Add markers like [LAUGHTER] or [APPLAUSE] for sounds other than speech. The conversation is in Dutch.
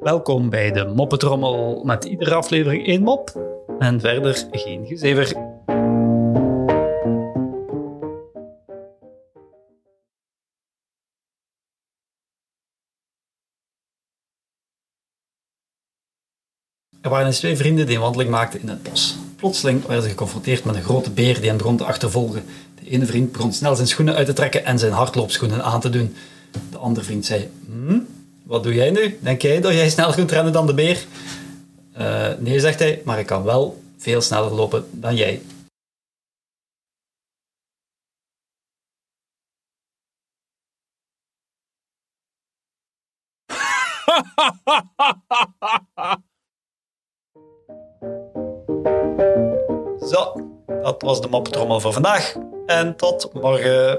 Welkom bij de Moppetrommel met iedere aflevering één mop en verder geen gezever. Er waren eens twee vrienden die een wandeling maakten in het bos. Plotseling werden ze geconfronteerd met een grote beer die hen begon te achtervolgen. De ene vriend begon snel zijn schoenen uit te trekken en zijn hardloopschoenen aan te doen. De andere vriend zei, hm, wat doe jij nu? Denk jij dat jij sneller kunt rennen dan de beer? "Eh, nee, zegt hij, maar ik kan wel veel sneller lopen dan jij. [LAUGHS] Zo, dat was de moppetrommel voor vandaag. En tot morgen.